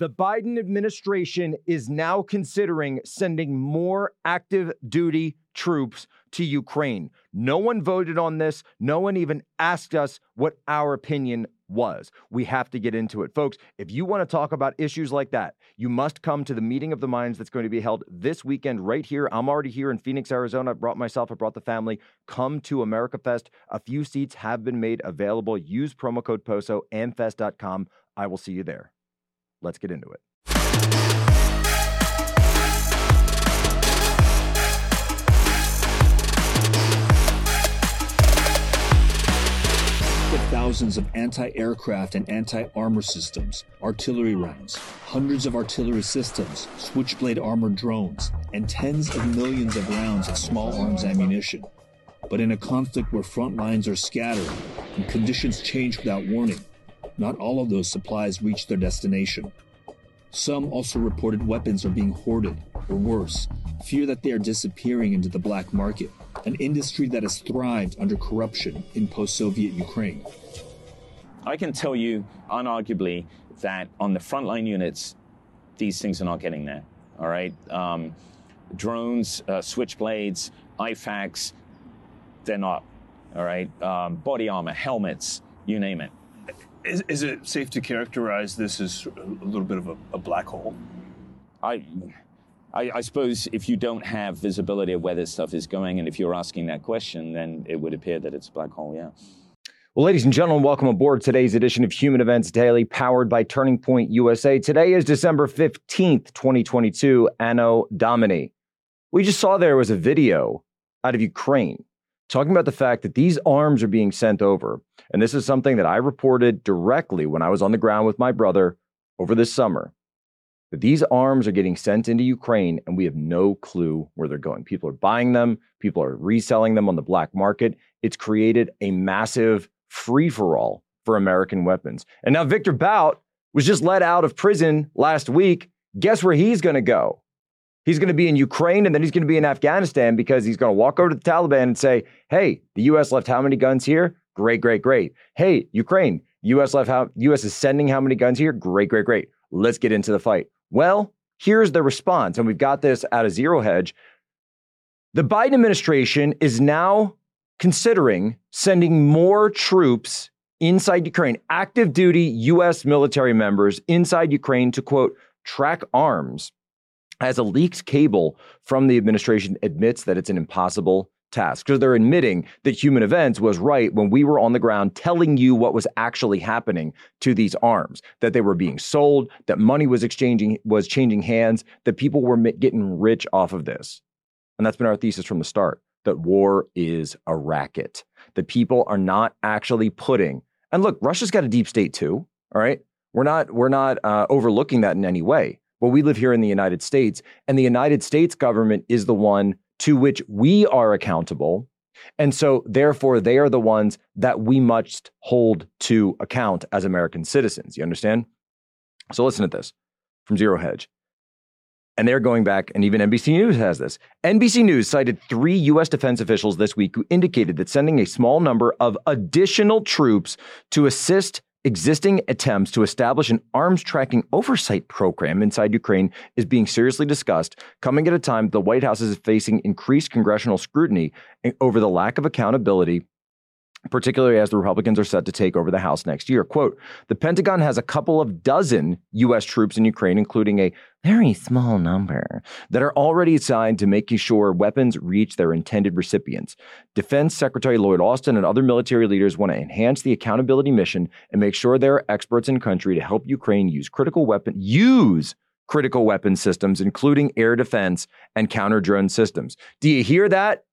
The Biden administration is now considering sending more active duty troops to Ukraine. No one voted on this. No one even asked us what our opinion was. We have to get into it. Folks, if you want to talk about issues like that, you must come to the meeting of the minds that's going to be held this weekend right here. I'm already here in Phoenix, Arizona. I brought myself, I brought the family. Come to America Fest. A few seats have been made available. Use promo code POSO and. I will see you there. Let's get into it. thousands of anti-aircraft and anti-armor systems, artillery rounds, hundreds of artillery systems, switchblade armored drones, and tens of millions of rounds of small arms ammunition. But in a conflict where front lines are scattered and conditions change without warning, not all of those supplies reach their destination. Some also reported weapons are being hoarded, or worse, fear that they are disappearing into the black market, an industry that has thrived under corruption in post Soviet Ukraine. I can tell you unarguably that on the frontline units, these things are not getting there. All right. Um, drones, uh, switchblades, IFAKs, they're not. All right. Um, body armor, helmets, you name it. Is, is, it safe to characterize this as a little bit of a, a black hole? I, I, I, suppose if you don't have visibility of where this stuff is going, and if you're asking that question, then it would appear that it's a black hole, yeah. Well, ladies and gentlemen, welcome aboard today's edition of Human Events Daily, powered by Turning Point USA. Today is December 15th, 2022, Anno Domini. We just saw there was a video out of Ukraine talking about the fact that these arms are being sent over. And this is something that I reported directly when I was on the ground with my brother over this summer. That these arms are getting sent into Ukraine and we have no clue where they're going. People are buying them, people are reselling them on the black market. It's created a massive free for all for American weapons. And now Victor Bout was just let out of prison last week. Guess where he's going to go? He's going to be in Ukraine and then he's going to be in Afghanistan because he's going to walk over to the Taliban and say, Hey, the US left how many guns here? Great, great, great. Hey, Ukraine, US left how US is sending how many guns here? Great, great, great. Let's get into the fight. Well, here's the response. And we've got this out of Zero Hedge. The Biden administration is now considering sending more troops inside Ukraine, active duty US military members inside Ukraine to quote, track arms as a leaked cable from the administration admits that it's an impossible task because they're admitting that human events was right when we were on the ground telling you what was actually happening to these arms that they were being sold that money was exchanging was changing hands that people were getting rich off of this. And that's been our thesis from the start that war is a racket that people are not actually putting and look russia's got a deep state too all right? We're not we're not uh, overlooking that in any way well, we live here in the United States, and the United States government is the one to which we are accountable. And so, therefore, they are the ones that we must hold to account as American citizens. You understand? So, listen to this from Zero Hedge. And they're going back, and even NBC News has this. NBC News cited three U.S. defense officials this week who indicated that sending a small number of additional troops to assist Existing attempts to establish an arms tracking oversight program inside Ukraine is being seriously discussed, coming at a time the White House is facing increased congressional scrutiny over the lack of accountability particularly as the Republicans are set to take over the House next year. Quote The Pentagon has a couple of dozen U.S. troops in Ukraine, including a very small number, that are already assigned to making sure weapons reach their intended recipients. Defense Secretary Lloyd Austin and other military leaders want to enhance the accountability mission and make sure there are experts in country to help Ukraine use critical weapon use critical weapon systems, including air defense and counter drone systems. Do you hear that?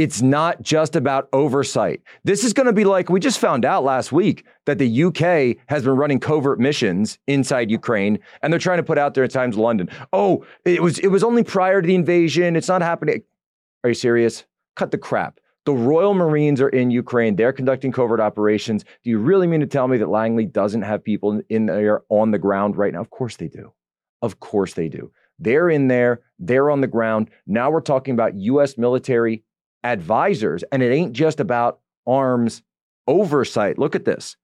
It's not just about oversight. This is going to be like we just found out last week that the UK has been running covert missions inside Ukraine and they're trying to put out there at times London. Oh, it was it was only prior to the invasion. It's not happening. Are you serious? Cut the crap. The Royal Marines are in Ukraine. They're conducting covert operations. Do you really mean to tell me that Langley doesn't have people in there on the ground right now? Of course they do. Of course they do. They're in there. They're on the ground. Now we're talking about U.S. military advisors, and it ain't just about arms oversight. Look at this.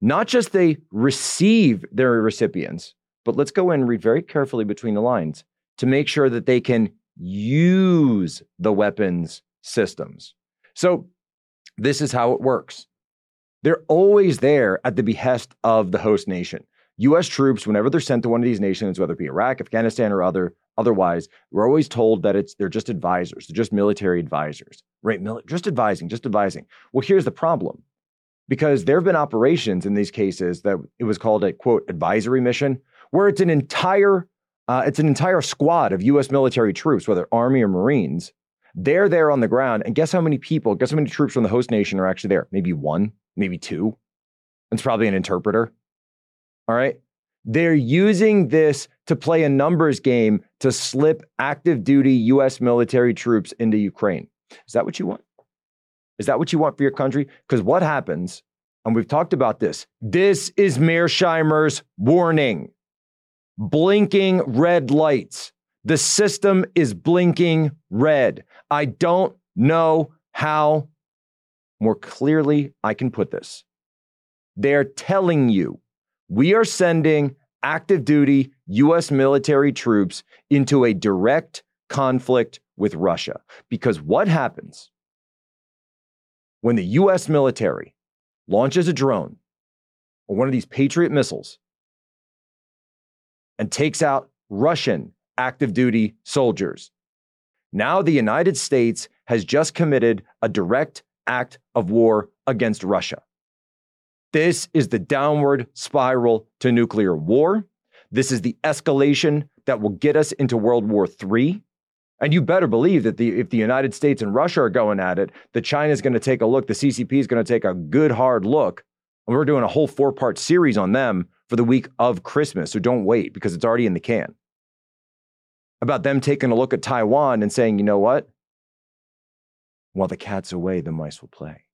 Not just they receive their recipients, but let's go and read very carefully between the lines to make sure that they can use the weapons systems. So, this is how it works. They're always there at the behest of the host nation. US troops, whenever they're sent to one of these nations, whether it be Iraq, Afghanistan, or other otherwise, we're always told that it's they're just advisors, they're just military advisors, right? Mil- just advising, just advising. Well, here's the problem. Because there have been operations in these cases that it was called a quote advisory mission, where it's an entire uh, it's an entire squad of U.S. military troops, whether Army or Marines. They're there on the ground, and guess how many people, guess how many troops from the host nation are actually there? Maybe one, maybe two. It's probably an interpreter. All right. They're using this to play a numbers game to slip active duty US military troops into Ukraine. Is that what you want? Is that what you want for your country? Because what happens, and we've talked about this, this is Mearsheimer's warning. Blinking red lights. The system is blinking red. I don't know how more clearly I can put this. They're telling you we are sending active duty US military troops into a direct conflict with Russia. Because what happens when the US military launches a drone or one of these Patriot missiles and takes out Russian active duty soldiers? Now the United States has just committed a direct act of war against Russia. This is the downward spiral to nuclear war. This is the escalation that will get us into World War III. And you better believe that the, if the United States and Russia are going at it, that China is going to take a look, the CCP is going to take a good hard look. And we're doing a whole four part series on them for the week of Christmas. So don't wait because it's already in the can. About them taking a look at Taiwan and saying, you know what? While the cat's away, the mice will play.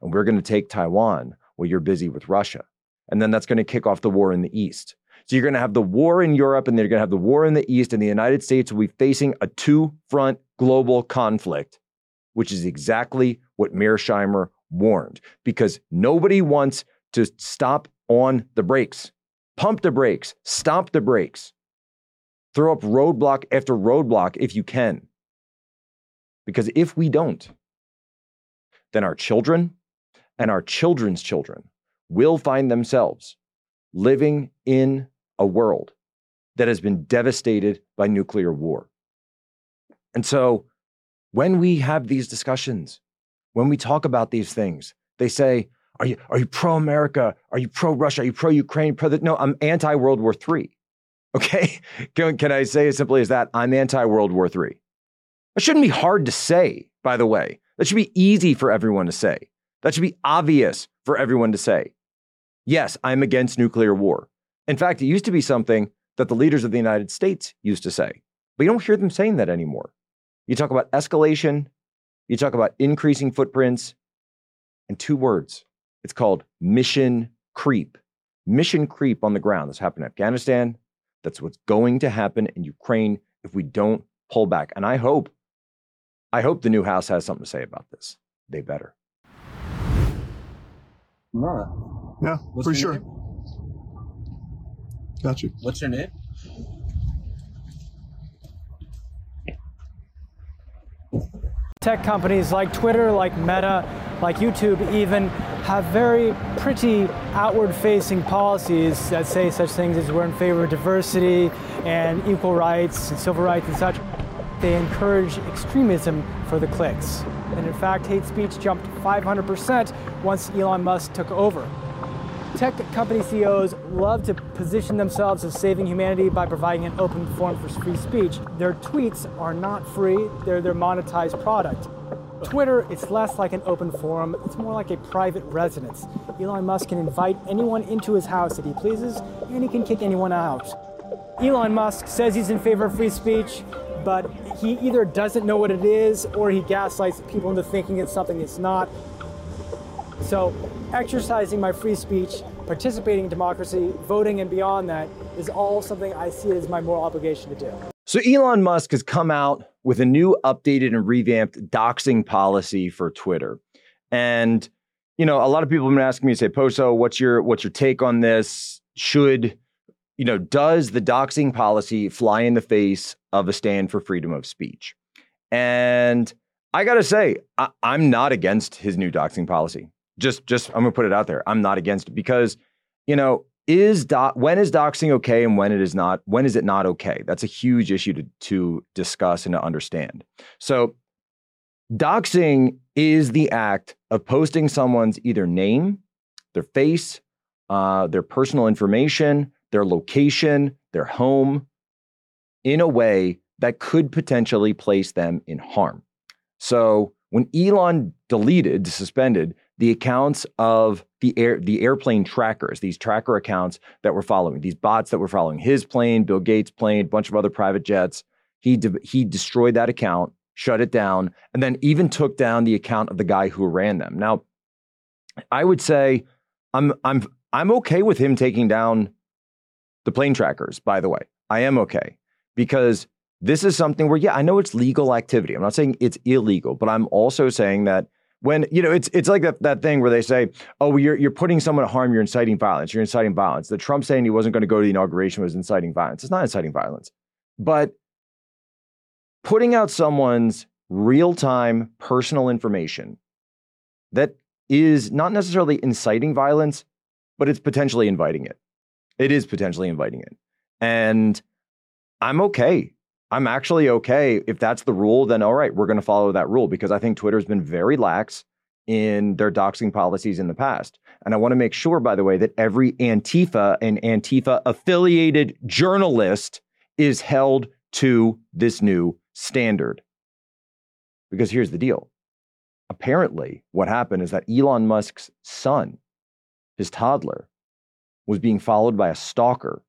And we're going to take Taiwan well, you're busy with Russia. And then that's going to kick off the war in the East. So you're going to have the war in Europe and then you're going to have the war in the East, and the United States will be facing a two front global conflict, which is exactly what Mearsheimer warned, because nobody wants to stop on the brakes, pump the brakes, stop the brakes, throw up roadblock after roadblock if you can. Because if we don't, then our children, and our children's children will find themselves living in a world that has been devastated by nuclear war. And so when we have these discussions, when we talk about these things, they say, are you, are you pro America? Are you pro Russia? Are you pro Ukraine? Pro no, I'm anti World War III. Okay. Can, can I say as simply as that? I'm anti World War III. That shouldn't be hard to say, by the way. That should be easy for everyone to say. That should be obvious for everyone to say. Yes, I'm against nuclear war. In fact, it used to be something that the leaders of the United States used to say, but you don't hear them saying that anymore. You talk about escalation, you talk about increasing footprints, and two words. It's called mission creep. Mission creep on the ground. This happened in Afghanistan. That's what's going to happen in Ukraine if we don't pull back. And I hope, I hope the new House has something to say about this. They better. Nora. Yeah, What's for sure. name? Got you. What's your name? Tech companies like Twitter, like Meta, like YouTube even have very pretty outward facing policies that say such things as we're in favor of diversity and equal rights and civil rights and such. They encourage extremism for the clicks. And in fact, hate speech jumped 500% once Elon Musk took over. Tech company CEOs love to position themselves as saving humanity by providing an open forum for free speech. Their tweets are not free, they're their monetized product. Twitter, it's less like an open forum, it's more like a private residence. Elon Musk can invite anyone into his house that he pleases, and he can kick anyone out. Elon Musk says he's in favor of free speech, but he either doesn't know what it is or he gaslights people into thinking it's something it's not. So, exercising my free speech, participating in democracy, voting, and beyond that is all something I see as my moral obligation to do. So, Elon Musk has come out with a new updated and revamped doxing policy for Twitter. And you know, a lot of people have been asking me, say, Poso, what's your what's your take on this? Should you know, does the doxing policy fly in the face of a stand for freedom of speech? And I gotta say, I, am not against his new doxing policy. Just, just I'm gonna put it out there. I'm not against it because, you know, is do- when is doxing okay and when it is not? When is it not okay? That's a huge issue to to discuss and to understand. So, doxing is the act of posting someone's either name, their face, uh, their personal information, their location, their home, in a way that could potentially place them in harm. So when Elon deleted, suspended the accounts of the air, the airplane trackers, these tracker accounts that were following, these bots that were following his plane, Bill Gates' plane, a bunch of other private jets, he de- he destroyed that account, shut it down, and then even took down the account of the guy who ran them. Now, I would say I'm I'm I'm okay with him taking down the plane trackers, by the way. I am okay because this is something where, yeah, I know it's legal activity. I'm not saying it's illegal, but I'm also saying that when you know it's it's like that, that thing where they say, oh, you're you're putting someone to harm, you're inciting violence, you're inciting violence. The Trump saying he wasn't going to go to the inauguration was inciting violence. It's not inciting violence, but putting out someone's real time personal information that is not necessarily inciting violence, but it's potentially inviting it. It is potentially inviting it. And I'm okay. I'm actually okay. If that's the rule, then all right, we're going to follow that rule because I think Twitter's been very lax in their doxing policies in the past. And I want to make sure, by the way, that every Antifa and Antifa affiliated journalist is held to this new standard. Because here's the deal. Apparently, what happened is that Elon Musk's son, his toddler, was being followed by a stalker.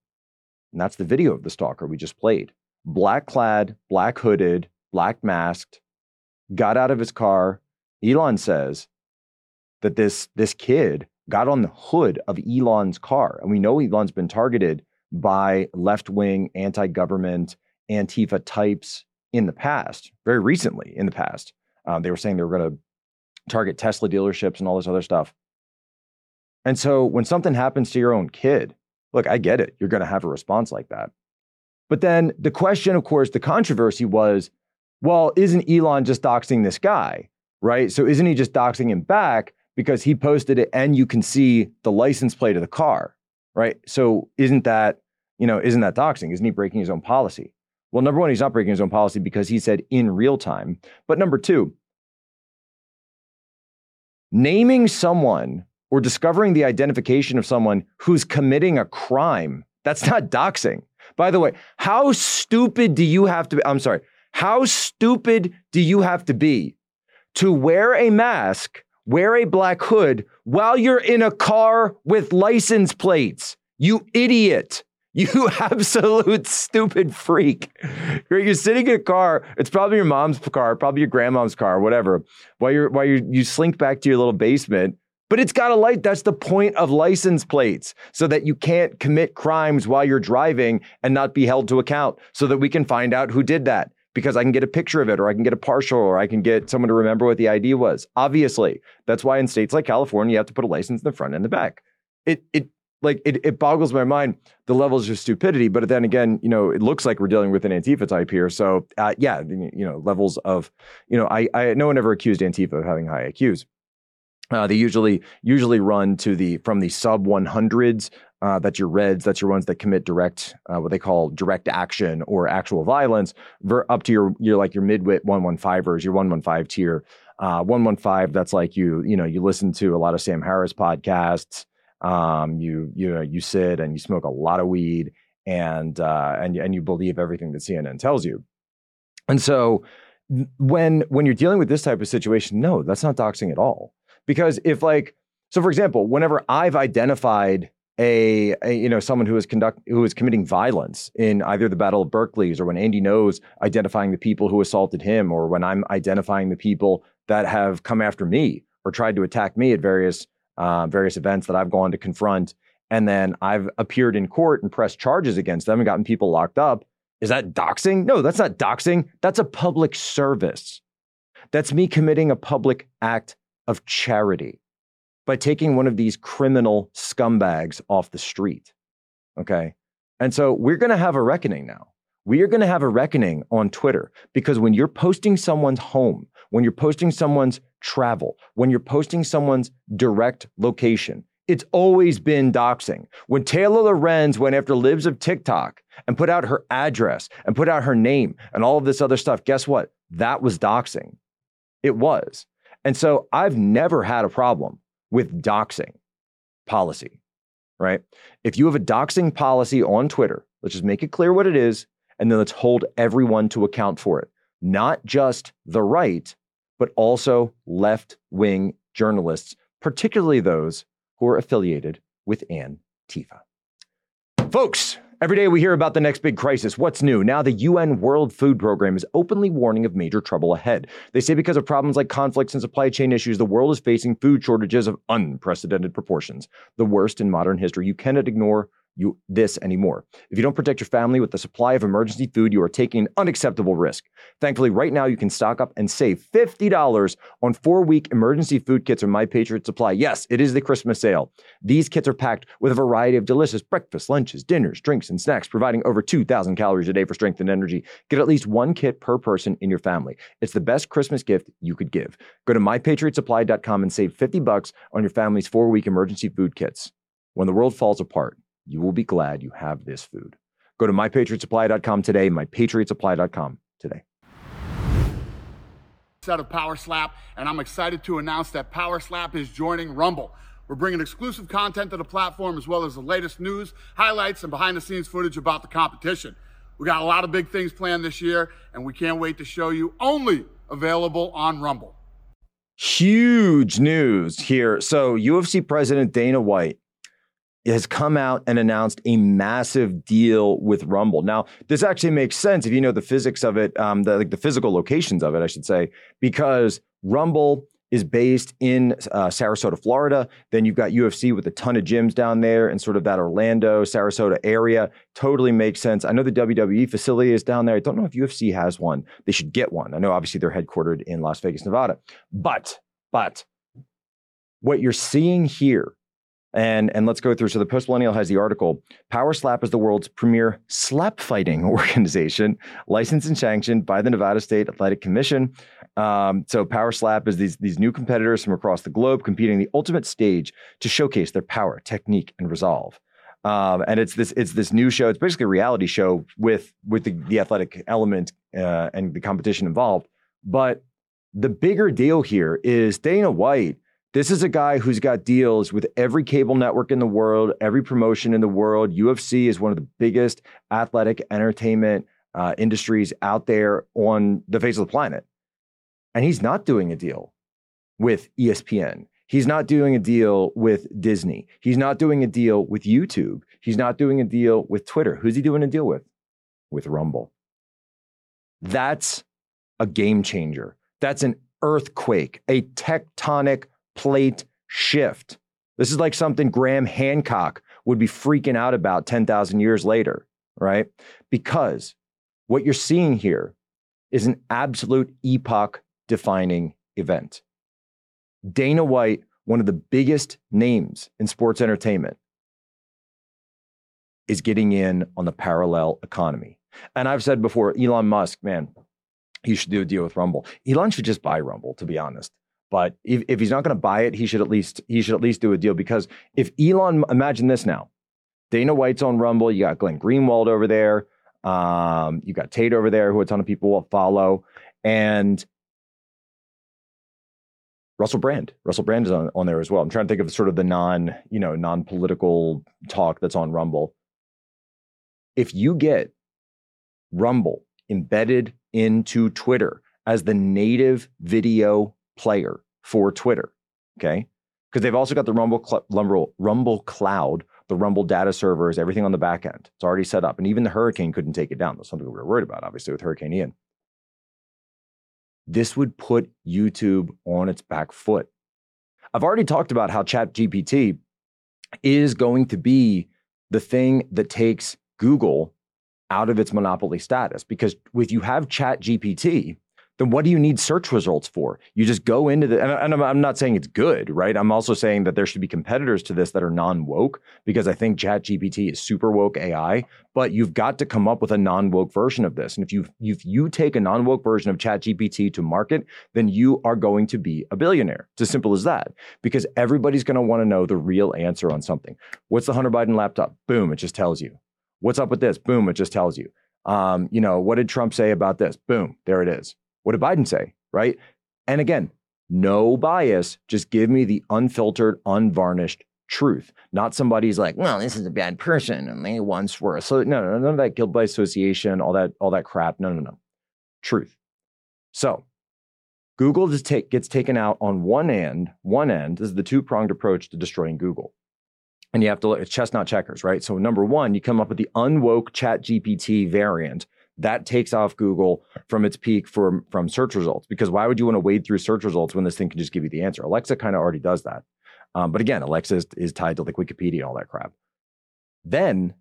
And that's the video of the stalker we just played. Black clad, black hooded, black masked, got out of his car. Elon says that this, this kid got on the hood of Elon's car. And we know Elon's been targeted by left wing, anti government, Antifa types in the past, very recently in the past. Um, they were saying they were going to target Tesla dealerships and all this other stuff. And so when something happens to your own kid, look, I get it. You're going to have a response like that. But then the question, of course, the controversy was well, isn't Elon just doxing this guy? Right. So isn't he just doxing him back because he posted it and you can see the license plate of the car? Right. So isn't that, you know, isn't that doxing? Isn't he breaking his own policy? Well, number one, he's not breaking his own policy because he said in real time. But number two, naming someone or discovering the identification of someone who's committing a crime. That's not doxing. By the way, how stupid do you have to be? I'm sorry. How stupid do you have to be to wear a mask, wear a black hood while you're in a car with license plates? You idiot. You absolute stupid freak. You're sitting in a car. It's probably your mom's car, probably your grandma's car, whatever. While you're while you you slink back to your little basement but it's got a light. That's the point of license plates so that you can't commit crimes while you're driving and not be held to account so that we can find out who did that because I can get a picture of it or I can get a partial or I can get someone to remember what the ID was. Obviously, that's why in states like California, you have to put a license in the front and the back. It, it, like it, it boggles my mind the levels of stupidity. But then again, you know, it looks like we're dealing with an Antifa type here. So uh, yeah, you know, levels of, you know, I, I no one ever accused Antifa of having high IQs. Uh, they usually usually run to the from the sub 100s. Uh, that's your reds. That's your ones that commit direct, uh, what they call direct action or actual violence, ver- up to your your like your midwit 115ers, your 115 tier. Uh, 115. That's like you you know you listen to a lot of Sam Harris podcasts. Um, you you know you sit and you smoke a lot of weed and uh, and and you believe everything that CNN tells you. And so when when you're dealing with this type of situation, no, that's not doxing at all. Because if like, so for example, whenever I've identified a, a, you know someone who is conduct who is committing violence in either the Battle of Berkeley's or when Andy Ngo's identifying the people who assaulted him or when I'm identifying the people that have come after me or tried to attack me at various uh, various events that I've gone to confront and then I've appeared in court and pressed charges against them and gotten people locked up. Is that doxing? No, that's not doxing. That's a public service. That's me committing a public act of charity. by taking one of these criminal scumbags off the street. Okay. And so we're going to have a reckoning now. We are going to have a reckoning on Twitter because when you're posting someone's home, when you're posting someone's travel, when you're posting someone's direct location, it's always been doxing. When Taylor Lorenz went after Libs of TikTok and put out her address and put out her name and all of this other stuff, guess what? That was doxing. It was. And so I've never had a problem with doxing policy, right? If you have a doxing policy on Twitter, let's just make it clear what it is, and then let's hold everyone to account for it. Not just the right, but also left wing journalists, particularly those who are affiliated with Antifa. Folks, Every day we hear about the next big crisis. What's new? Now, the UN World Food Program is openly warning of major trouble ahead. They say because of problems like conflicts and supply chain issues, the world is facing food shortages of unprecedented proportions, the worst in modern history. You cannot ignore you this anymore. If you don't protect your family with the supply of emergency food, you are taking an unacceptable risk. Thankfully, right now you can stock up and save $50 on four-week emergency food kits from My Patriot Supply. Yes, it is the Christmas sale. These kits are packed with a variety of delicious breakfast, lunches, dinners, drinks, and snacks, providing over 2,000 calories a day for strength and energy. Get at least one kit per person in your family. It's the best Christmas gift you could give. Go to mypatriotsupply.com and save 50 bucks on your family's four-week emergency food kits. When the world falls apart, you will be glad you have this food. Go to mypatriotsupply.com today, mypatriotsupply.com today. Set of Power Slap, and I'm excited to announce that Power Slap is joining Rumble. We're bringing exclusive content to the platform as well as the latest news, highlights, and behind the scenes footage about the competition. We got a lot of big things planned this year, and we can't wait to show you only available on Rumble. Huge news here. So, UFC President Dana White has come out and announced a massive deal with Rumble. Now, this actually makes sense if you know the physics of it, um, the, like the physical locations of it, I should say, because Rumble is based in uh, Sarasota, Florida. Then you've got UFC with a ton of gyms down there and sort of that Orlando, Sarasota area. Totally makes sense. I know the WWE facility is down there. I don't know if UFC has one. They should get one. I know obviously they're headquartered in Las Vegas, Nevada. But, but what you're seeing here and, and let's go through. So the Post Millennial has the article. Power Slap is the world's premier slap fighting organization, licensed and sanctioned by the Nevada State Athletic Commission. Um, so Power Slap is these, these new competitors from across the globe competing the ultimate stage to showcase their power, technique, and resolve. Um, and it's this it's this new show. It's basically a reality show with with the, the athletic element uh, and the competition involved. But the bigger deal here is Dana White this is a guy who's got deals with every cable network in the world, every promotion in the world. UFC is one of the biggest athletic entertainment uh, industries out there on the face of the planet. And he's not doing a deal with ESPN. He's not doing a deal with Disney. He's not doing a deal with YouTube. He's not doing a deal with Twitter. Who's he doing a deal with? With Rumble. That's a game changer. That's an earthquake, a tectonic plate shift. This is like something Graham Hancock would be freaking out about 10,000 years later, right? Because what you're seeing here is an absolute epoch defining event. Dana White, one of the biggest names in sports entertainment, is getting in on the parallel economy. And I've said before, Elon Musk, man, he should do a deal with Rumble. Elon should just buy Rumble, to be honest. But if, if he's not going to buy it, he should at least he should at least do a deal because if Elon, imagine this now, Dana White's on Rumble, you got Glenn Greenwald over there, um, you got Tate over there, who a ton of people will follow, and Russell Brand. Russell Brand is on, on there as well. I'm trying to think of sort of the non, you know, non-political talk that's on Rumble. If you get Rumble embedded into Twitter as the native video player for Twitter. Okay. Because they've also got the Rumble, Cl- Rumble, Rumble Cloud, the Rumble data servers, everything on the back end. It's already set up. And even the hurricane couldn't take it down. That's something we were worried about, obviously, with Hurricane Ian. This would put YouTube on its back foot. I've already talked about how ChatGPT is going to be the thing that takes Google out of its monopoly status. Because if you have ChatGPT, then what do you need search results for? You just go into the, and I'm not saying it's good, right? I'm also saying that there should be competitors to this that are non woke because I think ChatGPT is super woke AI, but you've got to come up with a non woke version of this. And if you if you take a non woke version of ChatGPT to market, then you are going to be a billionaire. It's as simple as that because everybody's going to want to know the real answer on something. What's the Hunter Biden laptop? Boom, it just tells you. What's up with this? Boom, it just tells you. Um, you know, what did Trump say about this? Boom, there it is. What did Biden say? Right. And again, no bias. Just give me the unfiltered, unvarnished truth. Not somebody's like, well, this is a bad person and they once were. So no, no, none of that guilt by association, all that, all that crap. No, no, no. Truth. So Google just take, gets taken out on one end. One end this is the two pronged approach to destroying Google. And you have to look, it's chestnut checkers, right? So number one, you come up with the unwoke chat GPT variant that takes off Google from its peak from, from search results. Because why would you want to wade through search results when this thing can just give you the answer? Alexa kind of already does that. Um, but again, Alexa is, is tied to like Wikipedia and all that crap. Then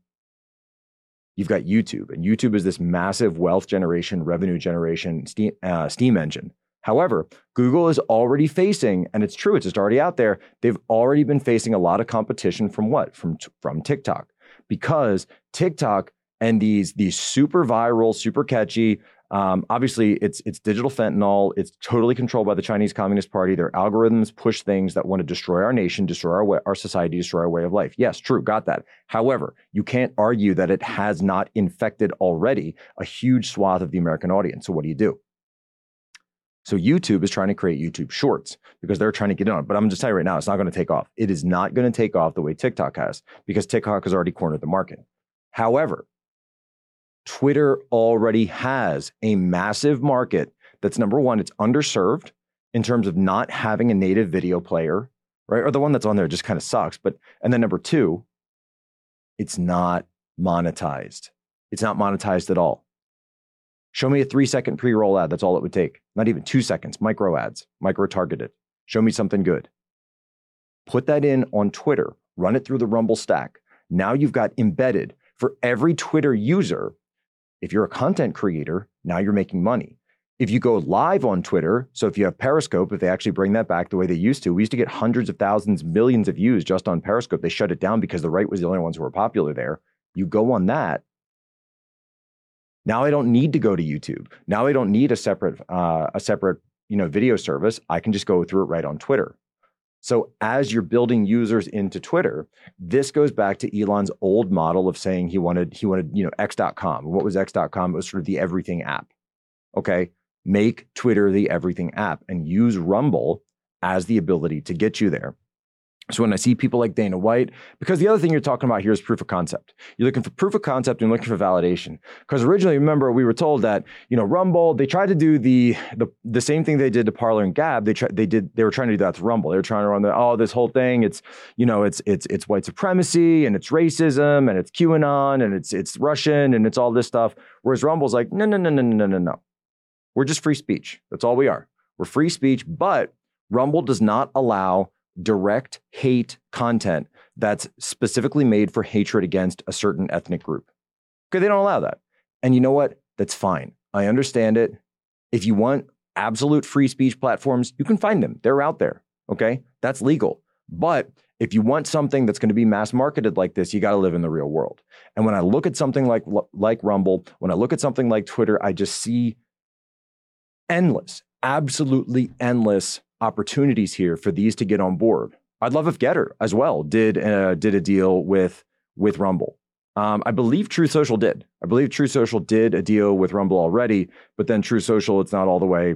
you've got YouTube, and YouTube is this massive wealth generation, revenue generation steam, uh, steam engine. However, Google is already facing, and it's true, it's just already out there. They've already been facing a lot of competition from what? From from TikTok, because TikTok and these these super viral, super catchy. Um, obviously, it's it's digital fentanyl. It's totally controlled by the Chinese Communist Party. Their algorithms push things that want to destroy our nation, destroy our way, our society, destroy our way of life. Yes, true, got that. However, you can't argue that it has not infected already a huge swath of the American audience. So what do you do? So YouTube is trying to create YouTube Shorts because they're trying to get on. But I'm just telling you right now, it's not going to take off. It is not going to take off the way TikTok has because TikTok has already cornered the market. However, Twitter already has a massive market that's number one, it's underserved in terms of not having a native video player, right? Or the one that's on there just kind of sucks. But, and then number two, it's not monetized. It's not monetized at all. Show me a three second pre roll ad. That's all it would take. Not even two seconds, micro ads, micro targeted. Show me something good. Put that in on Twitter, run it through the Rumble stack. Now you've got embedded for every Twitter user if you're a content creator, now you're making money. If you go live on Twitter, so if you have Periscope, if they actually bring that back the way they used to, we used to get hundreds of thousands, millions of views just on Periscope. They shut it down because the right was the only ones who were popular there. You go on that. Now I don't need to go to YouTube. Now I don't need a separate uh, a separate you know video service. I can just go through it right on Twitter. So as you're building users into Twitter, this goes back to Elon's old model of saying he wanted he wanted, you know, x.com. What was x.com? It was sort of the everything app. Okay? Make Twitter the everything app and use Rumble as the ability to get you there. So when I see people like Dana White, because the other thing you're talking about here is proof of concept. You're looking for proof of concept and looking for validation. Because originally, remember, we were told that you know Rumble, they tried to do the the, the same thing they did to Parler and Gab. They tried they did they were trying to do that to Rumble. They were trying to run the oh this whole thing. It's you know it's it's it's white supremacy and it's racism and it's QAnon and it's it's Russian and it's all this stuff. Whereas Rumble's like no, no no no no no no no. We're just free speech. That's all we are. We're free speech, but Rumble does not allow direct hate content that's specifically made for hatred against a certain ethnic group. Okay, they don't allow that. And you know what? That's fine. I understand it. If you want absolute free speech platforms, you can find them. They're out there. Okay, that's legal. But if you want something that's going to be mass marketed like this, you got to live in the real world. And when I look at something like like Rumble, when I look at something like Twitter, I just see endless, absolutely endless opportunities here for these to get on board. I'd love if Gettr as well did uh, did a deal with with Rumble. Um, I believe Truth Social did. I believe Truth Social did a deal with Rumble already, but then Truth Social, it's not all the way,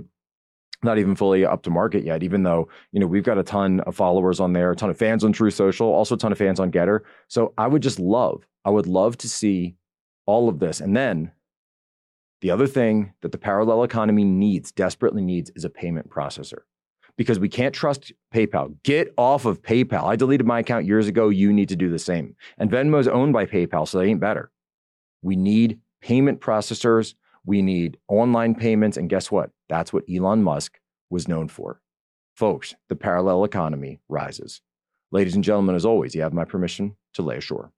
not even fully up to market yet. Even though you know we've got a ton of followers on there, a ton of fans on Truth Social, also a ton of fans on Gettr. So I would just love, I would love to see all of this, and then the other thing that the parallel economy needs, desperately needs, is a payment processor because we can't trust PayPal. Get off of PayPal. I deleted my account years ago. You need to do the same. And Venmo is owned by PayPal, so they ain't better. We need payment processors. We need online payments. And guess what? That's what Elon Musk was known for. Folks, the parallel economy rises. Ladies and gentlemen, as always, you have my permission to lay ashore.